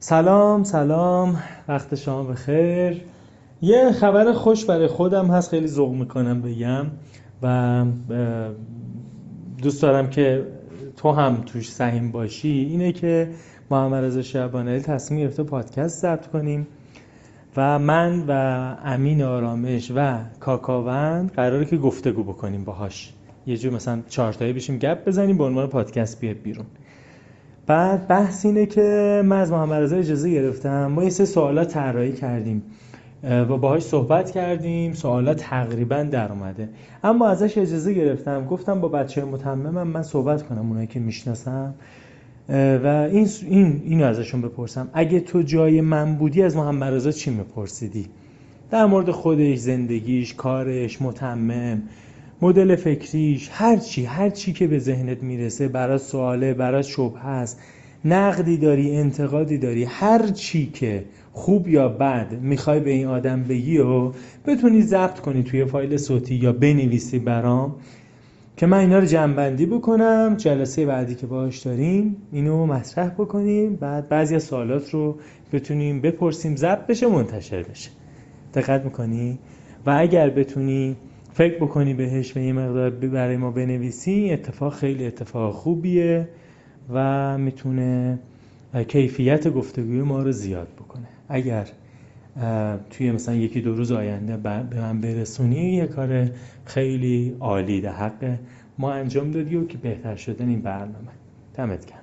سلام سلام. وقت شما بخیر. یه خبر خوش برای خودم هست خیلی ذوق می‌کنم بگم و دوست دارم که تو هم توش سهیم باشی. اینه که محمد رضا شعبانی تصمیم گرفته پادکست ضبط کنیم و من و امین آرامش و کاکاوند قراره که گفتگو بکنیم باهاش. یه جور مثلا چهارتایی بشیم گپ بزنیم به عنوان پادکست بیاد بیرون. بعد بحث اینه که من از محمد رضا اجازه گرفتم ما یه سه سوالات طراحی کردیم و باهاش صحبت کردیم سوالات تقریبا در اومده. اما ازش اجازه گرفتم گفتم با بچه متممم من صحبت کنم اونایی که می‌شناسم. و این این اینو ازشون بپرسم. اگه تو جای من بودی از محمد رضا چی میپرسیدی؟ در مورد خودش زندگیش کارش متمم. مدل فکریش هر چی هر چی که به ذهنت می‌رسه برای سواله برای شبه هست نقدی داری انتقادی داری هر چی که خوب یا بد می‌خوای به این آدم بگی و بتونی ضبط کنی توی فایل صوتی یا بنویسی برام که من اینا رو جنبندی بکنم جلسه بعدی که باهاش داریم اینو مطرح بکنیم. بعد بعضی از سوالات رو بتونیم بپرسیم ضبط بشه منتشر بشه. دقت می‌کنی؟ و اگر بتونی فکر بکنی بهش و یه مقدار برای ما بنویسی اتفاق خیلی اتفاق خوبیه و می‌تونه کیفیت گفتگوی ما رو زیاد بکنه. اگر توی مثلا یکی دو روز آینده به من برسونی یه کار خیلی عالی در حق ما انجام دادی و که بهتر شدن این برنامه. دمت گرم.